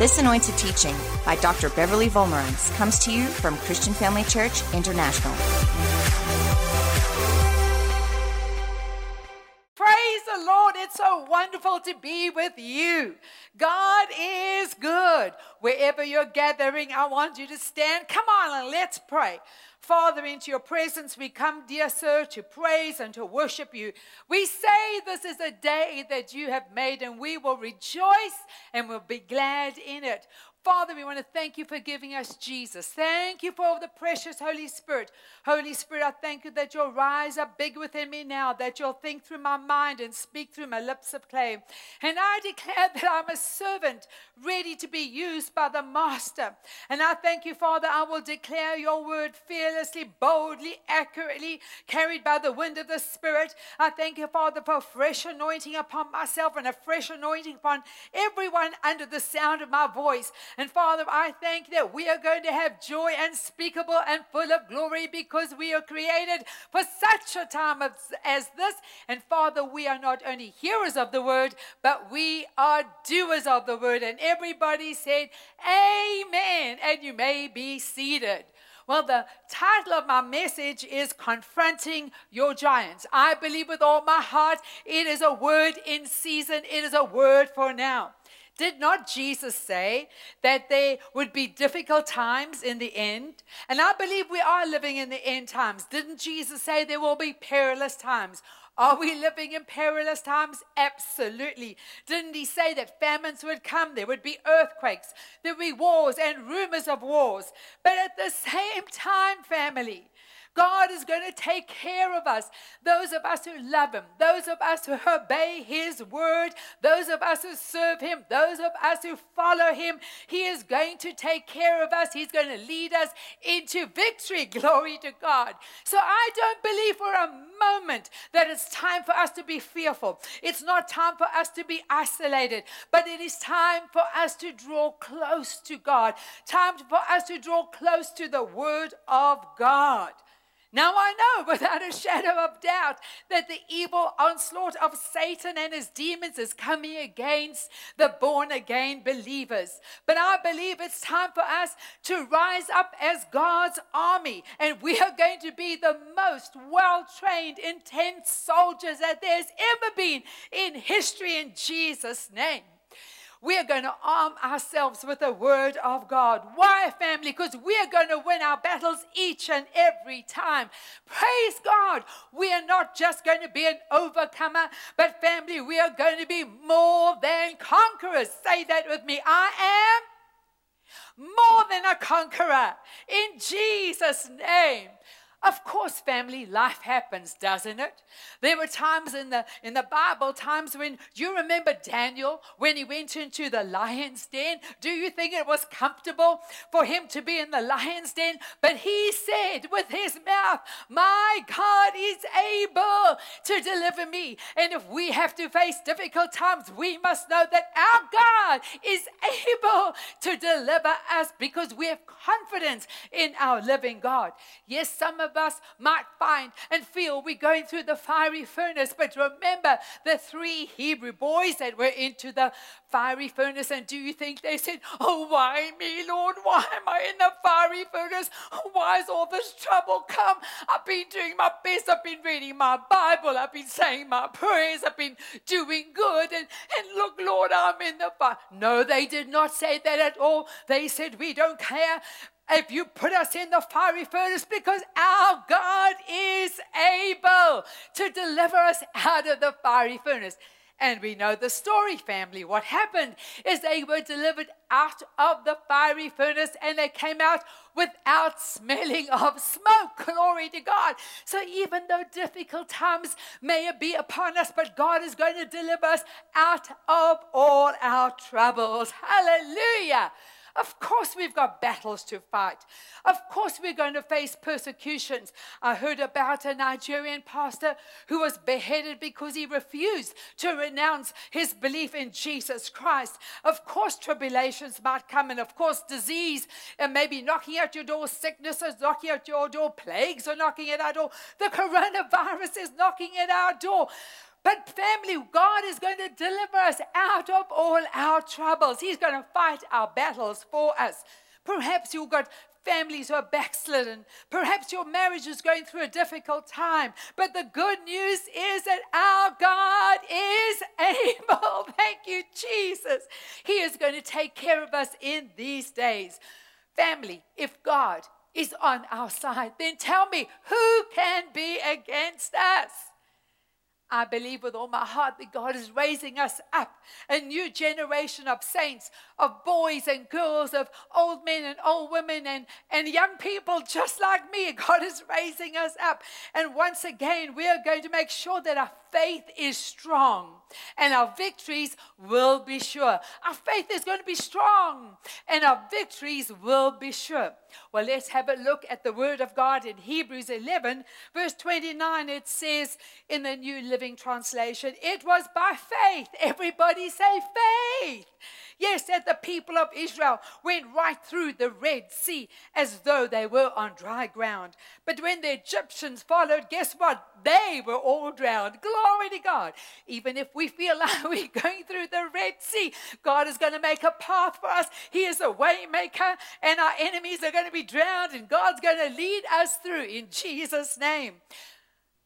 This anointed teaching by Dr. Beverly Wolmarans comes to you from Christian Family Church International. It's so wonderful to be with you. God is good. Wherever you're gathering, I want you to stand. Come on and let's pray. Father, into your presence we come, dear sir, to praise and to worship you. We say this is a day that you have made, and we will rejoice and will be glad in it. Father, we want to thank you for giving us Jesus. Thank you for the precious Holy Spirit. Holy Spirit, I thank you that you'll rise up big within me now, that you'll think through my mind and speak through my lips of clay. And I declare that I'm a servant ready to be used by the Master. And I thank you, Father, I will declare your word fearlessly, boldly, accurately, carried by the wind of the Spirit. I thank you, Father, for fresh anointing upon myself and a fresh anointing upon everyone under the sound of my voice. And Father, I thank that we are going to have joy unspeakable and full of glory because we are created for such a time as, as this. And Father, we are not only hearers of the word, but we are doers of the word. And everybody said, Amen. And you may be seated. Well, the title of my message is Confronting Your Giants. I believe with all my heart it is a word in season, it is a word for now. Did not Jesus say that there would be difficult times in the end? And I believe we are living in the end times. Didn't Jesus say there will be perilous times? Are we living in perilous times? Absolutely. Didn't he say that famines would come? There would be earthquakes, there would be wars and rumors of wars. But at the same time, family, God is going to take care of us. Those of us who love Him, those of us who obey His word, those of us who serve Him, those of us who follow Him, He is going to take care of us. He's going to lead us into victory. Glory to God. So I don't believe for a moment that it's time for us to be fearful. It's not time for us to be isolated, but it is time for us to draw close to God, time for us to draw close to the Word of God. Now I know without a shadow of doubt that the evil onslaught of Satan and his demons is coming against the born again believers. But I believe it's time for us to rise up as God's army, and we are going to be the most well trained, intense soldiers that there's ever been in history in Jesus' name. We are going to arm ourselves with the word of God. Why, family? Because we are going to win our battles each and every time. Praise God. We are not just going to be an overcomer, but family, we are going to be more than conquerors. Say that with me. I am more than a conqueror in Jesus' name. Of course, family, life happens, doesn't it? There were times in the in the Bible, times when you remember Daniel when he went into the lion's den. Do you think it was comfortable for him to be in the lion's den? But he said with his mouth, My God is able to deliver me. And if we have to face difficult times, we must know that our God is able to deliver us because we have confidence in our living God. Yes, some of of us might find and feel we're going through the fiery furnace. But remember the three Hebrew boys that were into the fiery furnace. And do you think they said, Oh, why me, Lord? Why am I in the fiery furnace? Why has all this trouble come? I've been doing my best. I've been reading my Bible. I've been saying my prayers. I've been doing good. And, and look, Lord, I'm in the fire. No, they did not say that at all. They said, We don't care if you put us in the fiery furnace because our God is able to deliver us out of the fiery furnace. And we know the story, family. What happened is they were delivered out of the fiery furnace and they came out without smelling of smoke. Glory to God. So even though difficult times may be upon us, but God is going to deliver us out of all our troubles. Hallelujah. Of course, we've got battles to fight. Of course, we're going to face persecutions. I heard about a Nigerian pastor who was beheaded because he refused to renounce his belief in Jesus Christ. Of course, tribulations might come, and of course, disease and maybe knocking at your door, sickness is knocking at your door, plagues are knocking at our door, the coronavirus is knocking at our door. But, family, God is going to deliver us out of all our troubles. He's going to fight our battles for us. Perhaps you've got families who are backslidden. Perhaps your marriage is going through a difficult time. But the good news is that our God is able. Thank you, Jesus. He is going to take care of us in these days. Family, if God is on our side, then tell me who can be against us? I believe with all my heart that God is raising us up a new generation of saints, of boys and girls, of old men and old women, and, and young people just like me. God is raising us up. And once again, we are going to make sure that our faith is strong and our victories will be sure. Our faith is going to be strong and our victories will be sure. Well, let's have a look at the word of God in Hebrews 11, verse 29. It says in the New Living Translation, It was by faith. Everybody say faith. Yes, that the people of Israel went right through the Red Sea as though they were on dry ground. But when the Egyptians followed, guess what? They were all drowned. Glory to God. Even if we feel like we're going through the Red Sea, God is going to make a path for us. He is a way maker, and our enemies are going to be drowned, and God's going to lead us through in Jesus' name.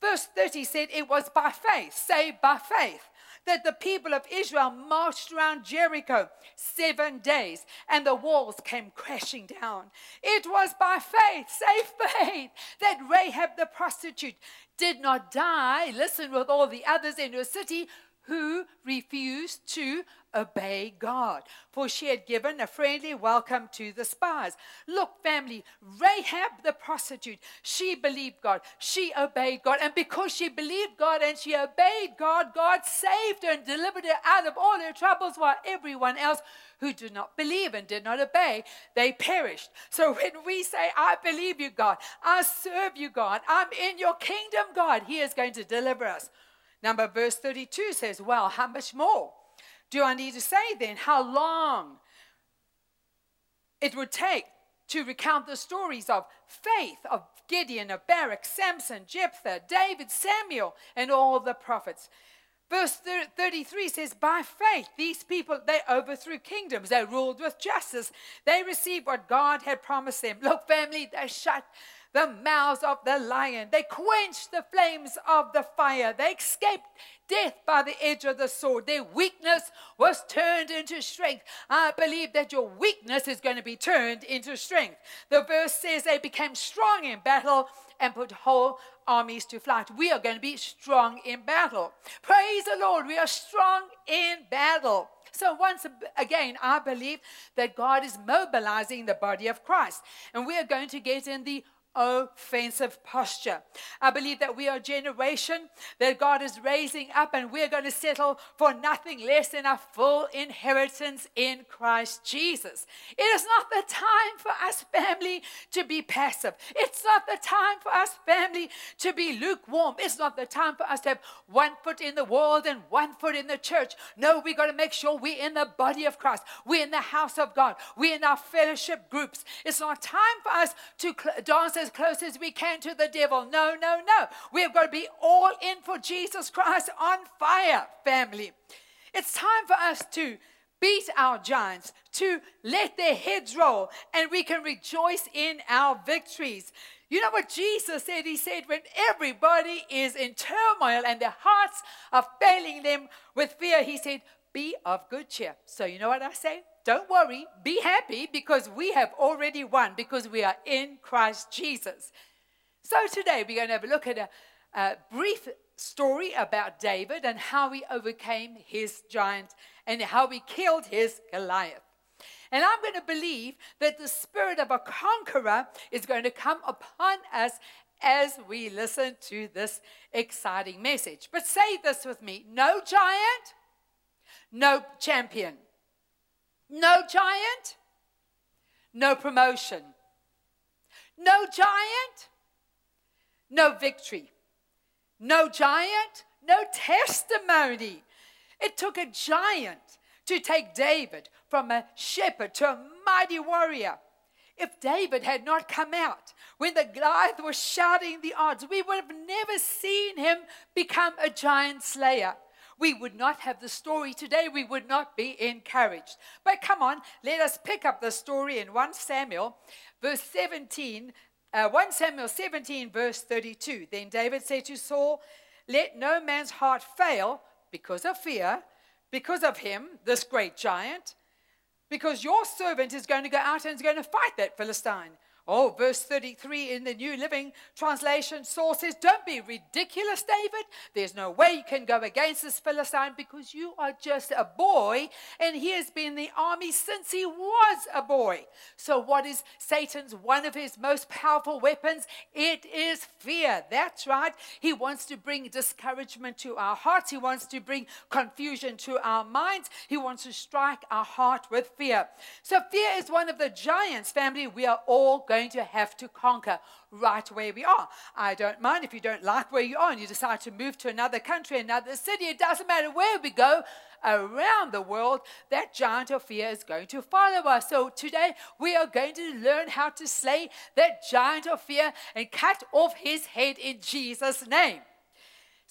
Verse 30 said it was by faith, saved by faith that the people of Israel marched around Jericho seven days and the walls came crashing down. It was by faith, say faith, that Rahab the prostitute did not die, listen, with all the others in her city who refused to obey God, for she had given a friendly welcome to the spies. Look, family, Rahab the prostitute, she believed God, she obeyed God, and because she believed God and she obeyed God, God saved her and delivered her out of all her troubles, while everyone else who did not believe and did not obey, they perished. So when we say, I believe you, God, I serve you, God, I'm in your kingdom, God, He is going to deliver us. Number verse 32 says, Well, how much more? Do I need to say then how long it would take to recount the stories of faith of Gideon, of Barak, Samson, Jephthah, David, Samuel, and all the prophets? Verse 33 says, By faith, these people, they overthrew kingdoms. They ruled with justice. They received what God had promised them. Look, family, they shut the mouths of the lion. They quenched the flames of the fire. They escaped death by the edge of the sword. Their weakness was turned into strength. I believe that your weakness is going to be turned into strength. The verse says they became strong in battle and put whole armies to flight. We are going to be strong in battle. Praise the Lord. We are strong in battle. So, once again, I believe that God is mobilizing the body of Christ. And we are going to get in the offensive posture. I believe that we are a generation that God is raising up and we're going to settle for nothing less than a full inheritance in Christ Jesus. It is not the time for us, family, to be passive. It's not the time for us, family, to be lukewarm. It's not the time for us to have one foot in the world and one foot in the church. No, we got to make sure we're in the body of Christ. We're in the house of God. We're in our fellowship groups. It's not time for us to dance as close as we can to the devil. No, no, no. We've got to be all in for Jesus Christ on fire, family. It's time for us to beat our giants, to let their heads roll, and we can rejoice in our victories. You know what Jesus said? He said, when everybody is in turmoil and their hearts are failing them with fear, he said, be of good cheer. So, you know what I say? Don't worry, be happy because we have already won because we are in Christ Jesus. So today we're going to have a look at a, a brief story about David and how he overcame his giant and how he killed his Goliath. And I'm going to believe that the spirit of a conqueror is going to come upon us as we listen to this exciting message. But say this with me no giant, no champion. No giant, no promotion. No giant, no victory. No giant, no testimony. It took a giant to take David from a shepherd to a mighty warrior. If David had not come out when the Goliath was shouting the odds, we would have never seen him become a giant slayer. We would not have the story today. We would not be encouraged. But come on, let us pick up the story in 1 Samuel, verse 17. Uh, 1 Samuel 17, verse 32. Then David said to Saul, Let no man's heart fail because of fear, because of him, this great giant because your servant is going to go out and is going to fight that Philistine. Oh, verse 33 in the New Living Translation, says, Don't be ridiculous, David. There's no way you can go against this Philistine because you are just a boy, and he has been in the army since he was a boy. So, what is Satan's one of his most powerful weapons? It is fear. That's right. He wants to bring discouragement to our hearts, he wants to bring confusion to our minds, he wants to strike our heart with fear. So, fear is one of the giants, family, we are all going to have to conquer right where we are. I don't mind if you don't like where you are and you decide to move to another country, another city. It doesn't matter where we go around the world, that giant of fear is going to follow us. So today we are going to learn how to slay that giant of fear and cut off his head in Jesus' name.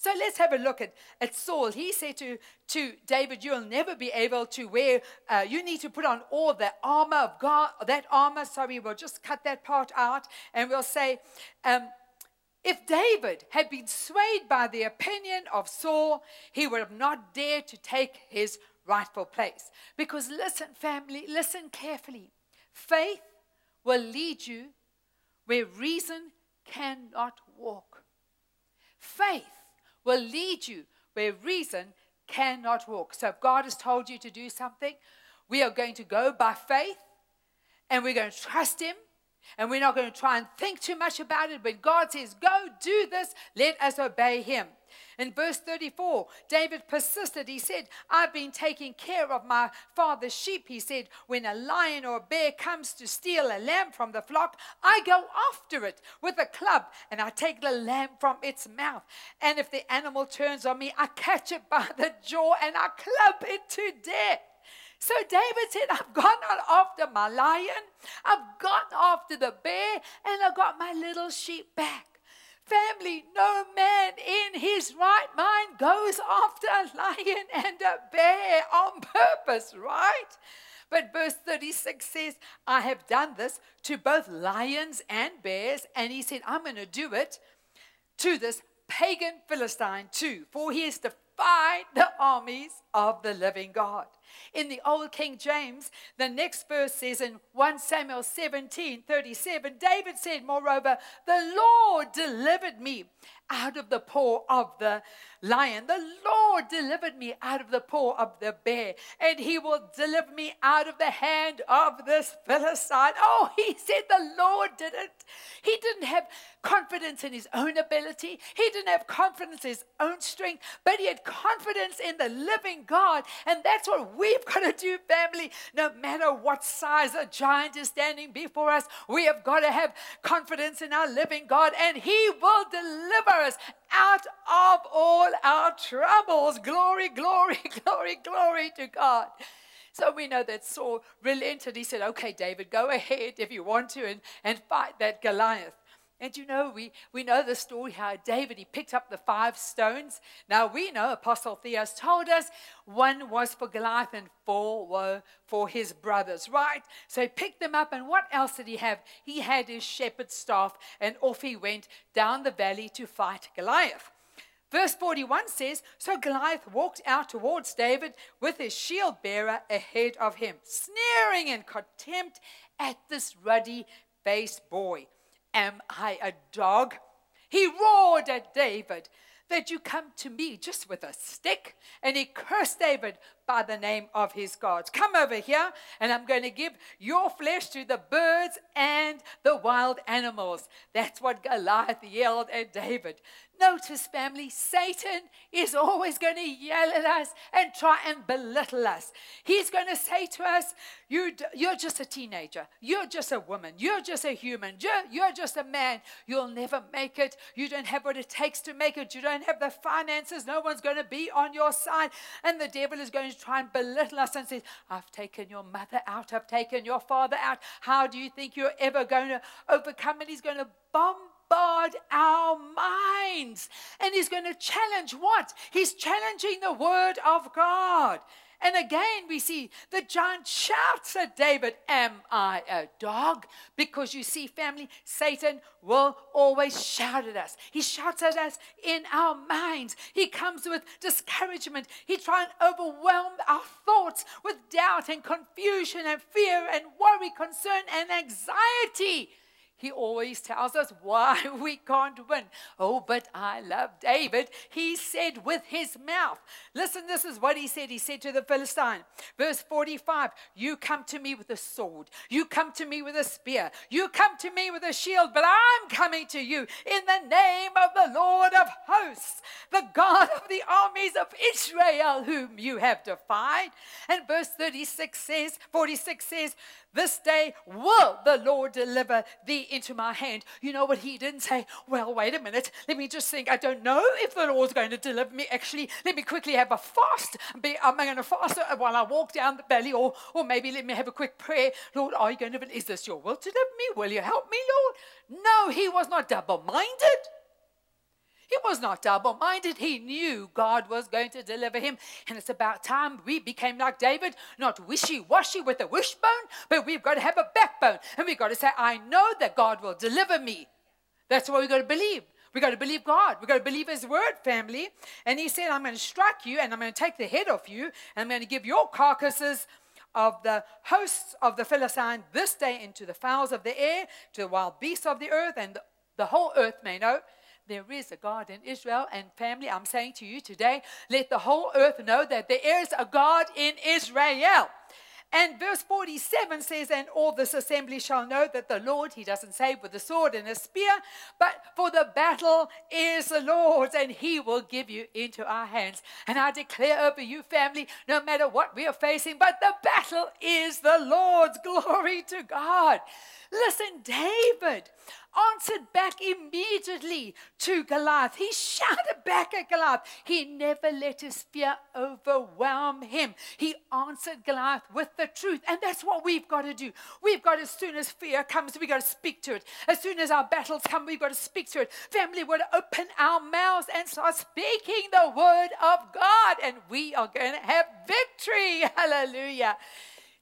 So let's have a look at, at Saul. He said to, to David, You'll never be able to wear, uh, you need to put on all the armor of God, that armor. Sorry, we'll just cut that part out and we'll say, um, if David had been swayed by the opinion of Saul, he would have not dared to take his rightful place. Because listen, family, listen carefully. Faith will lead you where reason cannot walk. Faith will lead you where reason cannot walk. So if God has told you to do something, we are going to go by faith and we're going to trust Him and we're not going to try and think too much about it. When God says, go do this, let us obey Him. In verse 34, David persisted. He said, I've been taking care of my father's sheep. He said, When a lion or a bear comes to steal a lamb from the flock, I go after it with a club and I take the lamb from its mouth. And if the animal turns on me, I catch it by the jaw and I club it to death. So David said, I've gone after my lion, I've gone after the bear, and I got my little sheep back. Family, no man in his right mind goes after a lion and a bear on purpose, right? But verse 36 says, I have done this to both lions and bears. And he said, I'm going to do it to this pagan Philistine too, for he has defied the armies of the living God. In the Old King James, the next verse says in 1 Samuel 17 37, David said, Moreover, the Lord delivered me out of the paw of the lion. The Lord delivered me out of the paw of the bear, and he will deliver me out of the hand of this Philistine. Oh, he said the Lord did it. He didn't have confidence in his own ability, he didn't have confidence in his own strength, but he had confidence in the living God. And that's what we've got to do, family. No matter what size a giant is standing before us, we have got to have confidence in our living God, and he will deliver us out of all our troubles. Glory, glory, glory, glory to God. So we know that Saul relented. He said, Okay, David, go ahead if you want to and, and fight that Goliath. And you know, we, we know the story how David, he picked up the five stones. Now we know, Apostle Theos told us, one was for Goliath and four were for his brothers, right? So he picked them up, and what else did he have? He had his shepherd's staff, and off he went down the valley to fight Goliath. Verse 41 says So Goliath walked out towards David with his shield bearer ahead of him, sneering in contempt at this ruddy faced boy. Am I a dog? He roared at David that you come to me just with a stick. And he cursed David by the name of his gods. Come over here, and I'm going to give your flesh to the birds and the wild animals. That's what Goliath yelled at David. Notice, family, Satan is always going to yell at us and try and belittle us. He's going to say to us, you, You're just a teenager. You're just a woman. You're just a human. You're, you're just a man. You'll never make it. You don't have what it takes to make it. You don't have the finances. No one's going to be on your side. And the devil is going to try and belittle us and say, I've taken your mother out, I've taken your father out. How do you think you're ever going to overcome? And he's going to bombard our minds. And he's going to challenge what? He's challenging the word of God. And again, we see the giant shouts at David, Am I a dog? Because you see, family, Satan will always shout at us. He shouts at us in our minds. He comes with discouragement. He tries to overwhelm our thoughts with doubt and confusion and fear and worry, concern and anxiety. He always tells us why we can't win. Oh, but I love David. He said with his mouth, listen, this is what he said. He said to the Philistine, verse 45, You come to me with a sword, you come to me with a spear, you come to me with a shield, but I'm coming to you in the name of the Lord of hosts, the God of the armies of Israel, whom you have defied. And verse 36 says, 46 says, this day will the Lord deliver thee into my hand. You know what he didn't say? Well, wait a minute. Let me just think. I don't know if the Lord's going to deliver me. Actually, let me quickly have a fast. Be, am I going to fast while I walk down the valley? Or, or maybe let me have a quick prayer. Lord, are you going to, is this your will to deliver me? Will you help me, Lord? No, he was not double minded. He was not double minded. He knew God was going to deliver him. And it's about time we became like David, not wishy washy with a wishbone, but we've got to have a backbone. And we've got to say, I know that God will deliver me. That's what we've got to believe. We've got to believe God. We've got to believe His word, family. And He said, I'm going to strike you and I'm going to take the head off you and I'm going to give your carcasses of the hosts of the Philistine this day into the fowls of the air, to the wild beasts of the earth, and the whole earth may know there is a God in Israel. And family, I'm saying to you today, let the whole earth know that there is a God in Israel. And verse 47 says, And all this assembly shall know that the Lord, he doesn't say with a sword and a spear, but for the battle is the Lord's, and he will give you into our hands. And I declare over you, family, no matter what we are facing, but the battle is the Lord's. Glory to God. Listen, David answered back immediately to Goliath. He shouted back at Goliath. He never let his fear overwhelm him. He answered Goliath with the truth. And that's what we've got to do. We've got, as soon as fear comes, we've got to speak to it. As soon as our battles come, we've got to speak to it. Family, got to open our mouths and start speaking the word of God, and we are going to have victory. Hallelujah.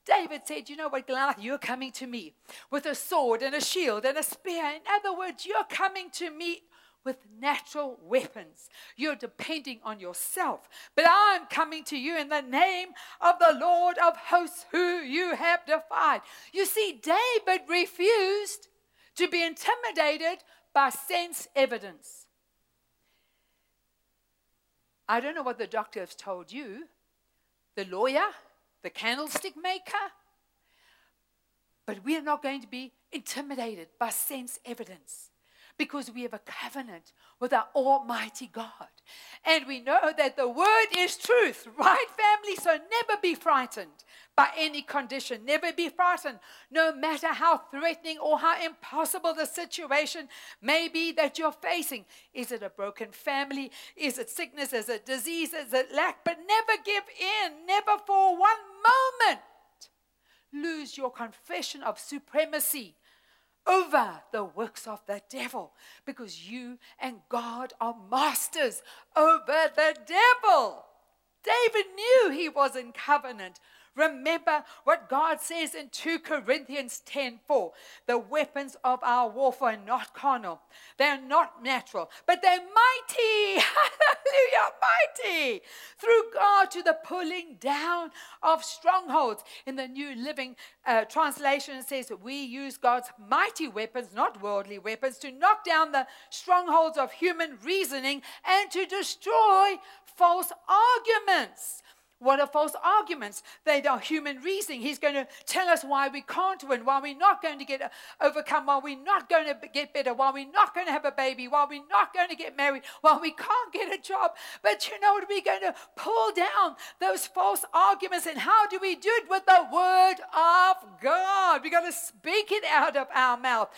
David said, You know what, Goliath, you're coming to me with a sword and a shield and a spear. In other words, you're coming to me with natural weapons. You're depending on yourself. But I'm coming to you in the name of the Lord of hosts, who you have defied. You see, David refused to be intimidated by sense evidence. I don't know what the doctor has told you, the lawyer, the candlestick maker. But we are not going to be intimidated by sense evidence because we have a covenant with our Almighty God. And we know that the word is truth, right, family? So never be frightened by any condition. Never be frightened, no matter how threatening or how impossible the situation may be that you're facing. Is it a broken family? Is it sickness? Is it disease? Is it lack? But never give in, never for one moment lose your confession of supremacy over the works of the devil because you and God are masters over the devil. David knew he was in covenant Remember what God says in 2 Corinthians 10:4. The weapons of our warfare are not carnal. They're not natural, but they're mighty. Hallelujah, mighty. Through God to the pulling down of strongholds. In the New Living uh, Translation it says we use God's mighty weapons, not worldly weapons, to knock down the strongholds of human reasoning and to destroy false arguments. What are false arguments? They are human reasoning. He's going to tell us why we can't win, why we're not going to get uh, overcome, why we're not going to get better, why we're not going to have a baby, why we're not going to get married, why we can't get a job. But you know what? We're going to pull down those false arguments. And how do we do it? With the word of God. We've got to speak it out of our mouth.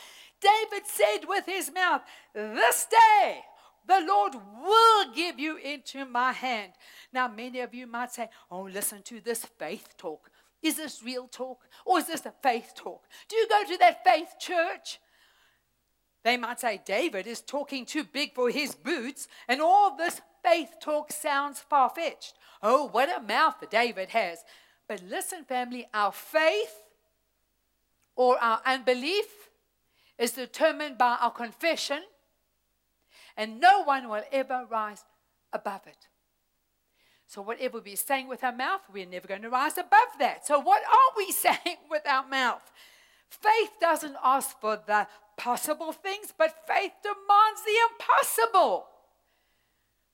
David said with his mouth, This day the Lord will give you into my hand. Now, many of you might say, Oh, listen to this faith talk. Is this real talk or is this a faith talk? Do you go to that faith church? They might say, David is talking too big for his boots, and all this faith talk sounds far fetched. Oh, what a mouth David has. But listen, family, our faith or our unbelief is determined by our confession, and no one will ever rise above it. So, whatever we're saying with our mouth, we're never going to rise above that. So, what are we saying with our mouth? Faith doesn't ask for the possible things, but faith demands the impossible.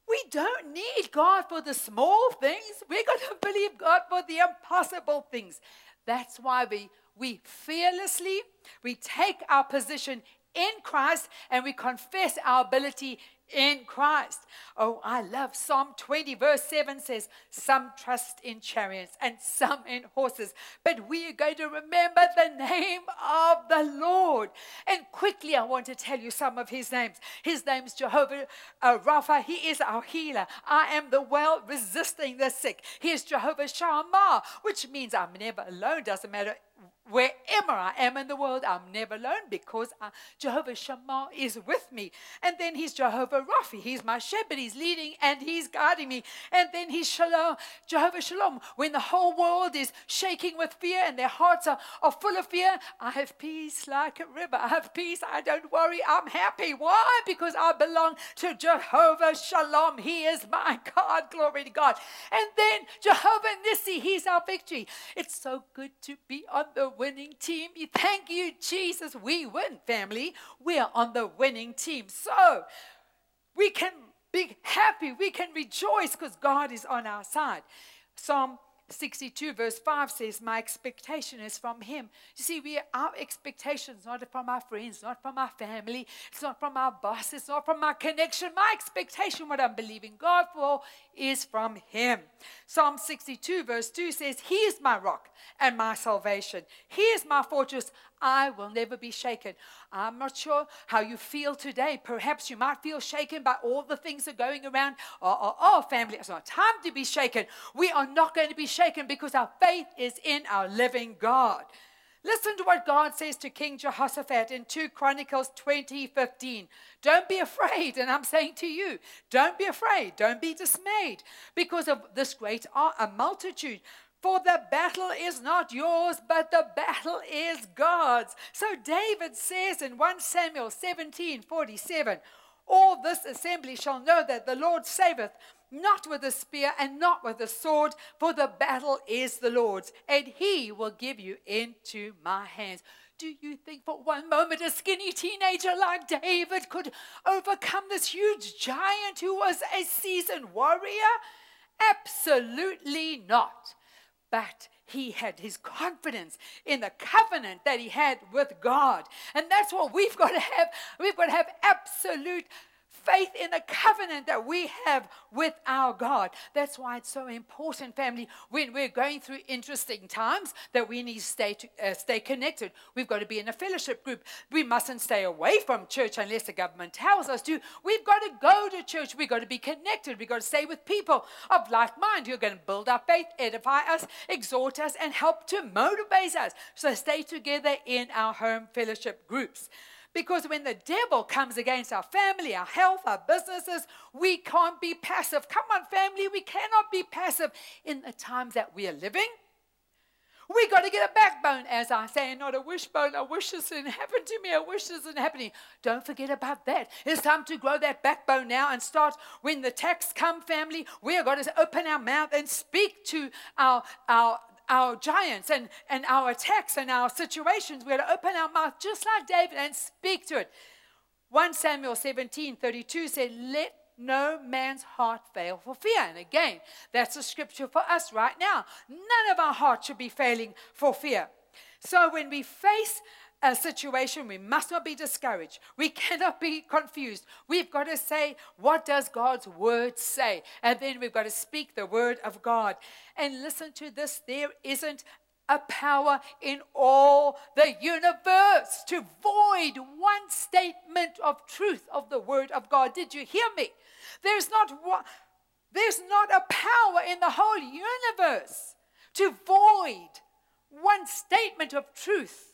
We don't need God for the small things. We're going to believe God for the impossible things. That's why we, we fearlessly, we take our position in Christ and we confess our ability in Christ. Oh, I love Psalm 20, verse 7 says, Some trust in chariots and some in horses, but we are going to remember the name of the Lord. And quickly, I want to tell you some of his names. His name's Jehovah uh, Rapha. He is our healer. I am the well resisting the sick. He is Jehovah Shammah, which means I'm never alone. Doesn't matter Wherever I am in the world, I'm never alone because uh, Jehovah Shammah is with me. And then he's Jehovah Rapha. He's my shepherd. He's leading and he's guiding me. And then he's Shalom, Jehovah Shalom. When the whole world is shaking with fear and their hearts are, are full of fear, I have peace like a river. I have peace. I don't worry. I'm happy. Why? Because I belong to Jehovah Shalom. He is my God. Glory to God. And then Jehovah Nissi. He's our victory. It's so good to be on the winning team. Thank you, Jesus. We win, family. We are on the winning team. So we can be happy. We can rejoice because God is on our side. Psalm 62 verse 5 says my expectation is from him. You see we our expectations not from our friends not from our family it's not from our boss it's not from our connection. My expectation what i'm believing god for is from him. Psalm 62 verse 2 says he is my rock and my salvation. He is my fortress I will never be shaken. I'm not sure how you feel today. Perhaps you might feel shaken by all the things that are going around. Oh, oh, oh, family, it's not time to be shaken. We are not going to be shaken because our faith is in our living God. Listen to what God says to King Jehoshaphat in 2 Chronicles 20 15. Don't be afraid. And I'm saying to you, don't be afraid. Don't be dismayed because of this great uh, a multitude. For the battle is not yours, but the battle is God's. So David says in 1 Samuel 17 47, All this assembly shall know that the Lord saveth, not with a spear and not with a sword, for the battle is the Lord's, and he will give you into my hands. Do you think for one moment a skinny teenager like David could overcome this huge giant who was a seasoned warrior? Absolutely not but he had his confidence in the covenant that he had with God. And that's what we've got to have. We've got to have absolute faith in the covenant that we have with our God. That's why it's so important, family, when we're going through interesting times, that we need to stay, to, uh, stay connected. We've got to be in a fellowship group. We mustn't stay away from church unless the government tells us to. We've got to go to church. We've got to be connected. We've got to stay with people of like mind who are going to build our faith, edify us, exhort us, and help to motivate us. So stay together in our home fellowship groups. Because when the devil comes against our family, our health, our businesses, we can't be passive. Come on, family, we cannot be passive in the times that we are living. We got to get a backbone, as I say, not a wishbone. I wish this didn't happen to me. I wish this didn't happen. Don't forget about that. It's time to grow that backbone now and start when the attacks come, family. We are going to open our mouth and speak to our, our our giants and, and our attacks and our situations, we got to open our mouth just like David and speak to it. 1 Samuel 17 32 said, Let no man's heart fail for fear. And again, that's a scripture for us right now. None of our hearts should be failing for fear. So when we face a situation, we must not be discouraged. We cannot be confused. We've got to say, what does God's word say? And then we've got to speak the word of God. And listen to this there isn't a power in all the universe to void one statement of truth of the word of God. Did you hear me? There's not one, there's not a power in the whole universe to void one statement of truth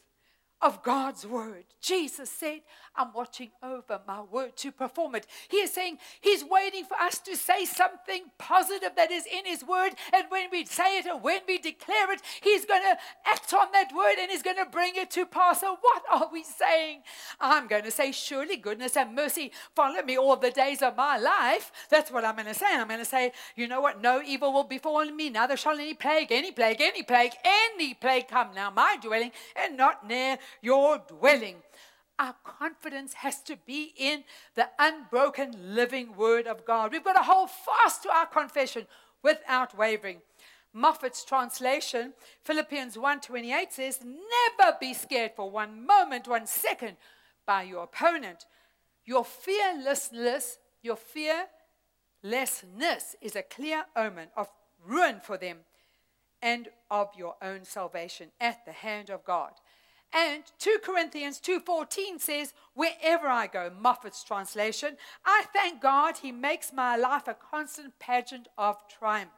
of God's word. Jesus said, I'm watching over my word to perform it. He is saying He's waiting for us to say something positive that is in His word. And when we say it and when we declare it, He's going to act on that word and He's going to bring it to pass. So, what are we saying? I'm going to say, Surely goodness and mercy follow me all the days of my life. That's what I'm going to say. I'm going to say, You know what? No evil will befall me, neither shall any plague, any plague, any plague, any plague come now my dwelling, and not near your dwelling our confidence has to be in the unbroken living word of God. We've got to hold fast to our confession without wavering. Moffatt's translation, Philippians 1:28 says, "Never be scared for one moment, one second by your opponent. Your fearlessness, your fearlessness is a clear omen of ruin for them and of your own salvation at the hand of God." And 2 Corinthians 2:14 says, "Wherever I go, Moffatt's translation, I thank God he makes my life a constant pageant of triumph."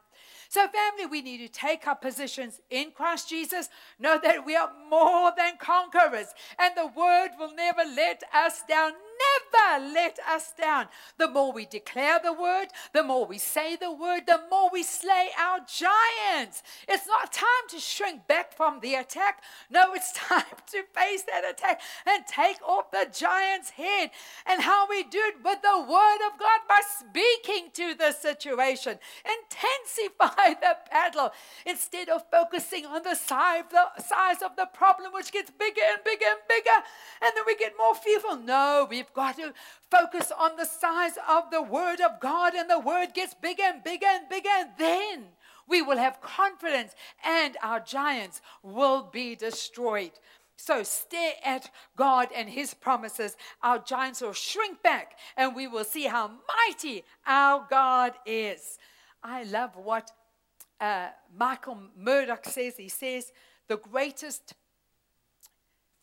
So, family, we need to take our positions in Christ Jesus, know that we are more than conquerors, and the word will never let us down never let us down. The more we declare the word, the more we say the word, the more we slay our giants. It's not time to shrink back from the attack. No, it's time to face that attack and take off the giant's head. And how we do it with the word of God by speaking to the situation. Intensify the battle instead of focusing on the size, the size of the problem, which gets bigger and bigger and bigger. And then we get more fearful. No, we've We've got to focus on the size of the Word of God, and the Word gets bigger and bigger and bigger. And then we will have confidence, and our giants will be destroyed. So stare at God and His promises. Our giants will shrink back, and we will see how mighty our God is. I love what uh, Michael Murdock says. He says, The greatest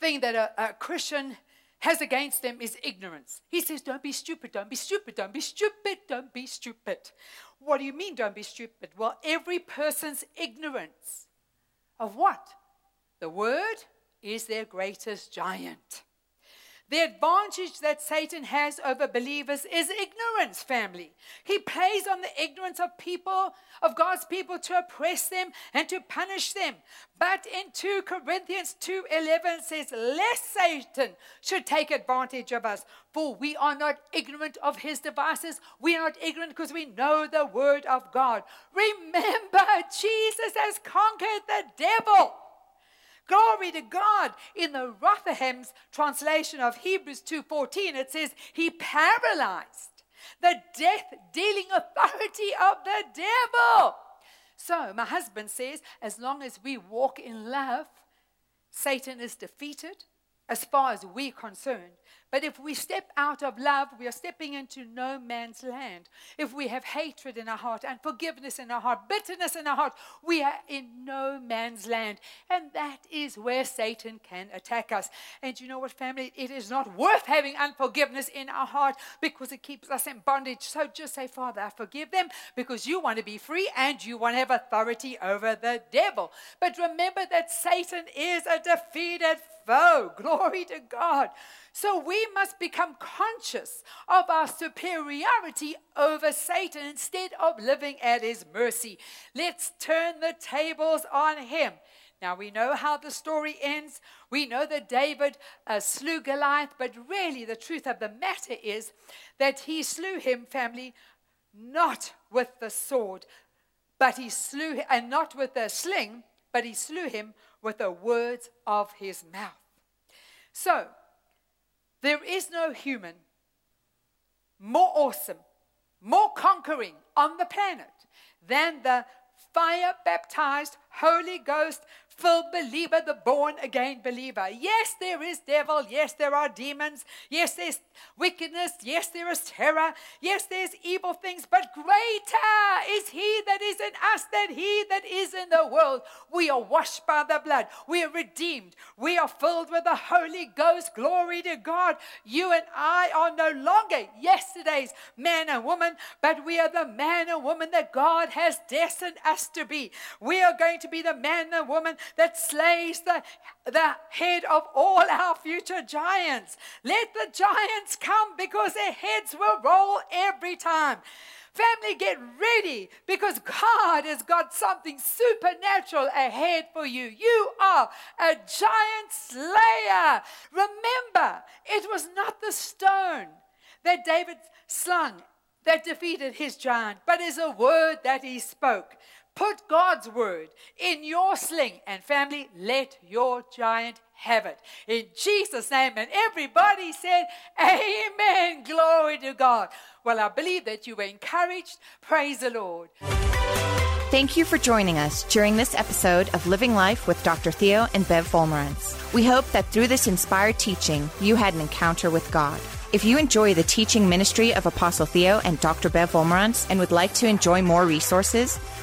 thing that a, a Christian has against them is ignorance. He says, Don't be stupid, don't be stupid, don't be stupid, don't be stupid. What do you mean, don't be stupid? Well, every person's ignorance of what? The word is their greatest giant. The advantage that Satan has over believers is ignorance, family. He plays on the ignorance of people, of God's people to oppress them and to punish them. But in 2 Corinthians 2:11 says, "Lest Satan should take advantage of us, for we are not ignorant of his devices. We are not ignorant because we know the word of God. Remember, Jesus has conquered the devil." Glory to God. In the Rotherham's translation of Hebrews 2:14 it says he paralyzed the death dealing authority of the devil. So, my husband says as long as we walk in love, Satan is defeated as far as we're concerned. But if we step out of love, we are stepping into no man's land. If we have hatred in our heart, unforgiveness in our heart, bitterness in our heart, we are in no man's land. And that is where Satan can attack us. And you know what, family? It is not worth having unforgiveness in our heart because it keeps us in bondage. So just say, Father, I forgive them because you want to be free and you want to have authority over the devil. But remember that Satan is a defeated foe. Glory to God. So we must become conscious of our superiority over Satan instead of living at his mercy. Let's turn the tables on him. Now we know how the story ends. We know that David uh, slew Goliath, but really the truth of the matter is that he slew him, family, not with the sword, but he slew, him, and not with the sling, but he slew him with the words of his mouth. So, there is no human more awesome, more conquering on the planet than the fire baptized, Holy Ghost filled believer, the born again believer. Yes, there is devil. Yes, there are demons. Yes, there's wickedness. Yes, there is terror. Yes, there's evil things. But greater is he that is in us than he that is in the world. We are washed by the blood. We are redeemed. We are filled with the Holy Ghost. Glory to God. You and I are no longer yesterday's man and woman, but we are the man and woman that God has destined us to be. We are going to be the man and woman that slays the, the head of all our future giants. Let the giants come because their heads will roll every time. Family, get ready because God has got something supernatural ahead for you. You are a giant slayer. Remember, it was not the stone that David slung that defeated his giant, but is a word that he spoke. Put God's word in your sling, and family, let your giant have it. In Jesus' name. And everybody said, Amen. Glory to God. Well, I believe that you were encouraged. Praise the Lord. Thank you for joining us during this episode of Living Life with Dr. Theo and Bev Wolmarans. We hope that through this inspired teaching, you had an encounter with God. If you enjoy the teaching ministry of Apostle Theo and Dr. Bev Wolmarans and would like to enjoy more resources,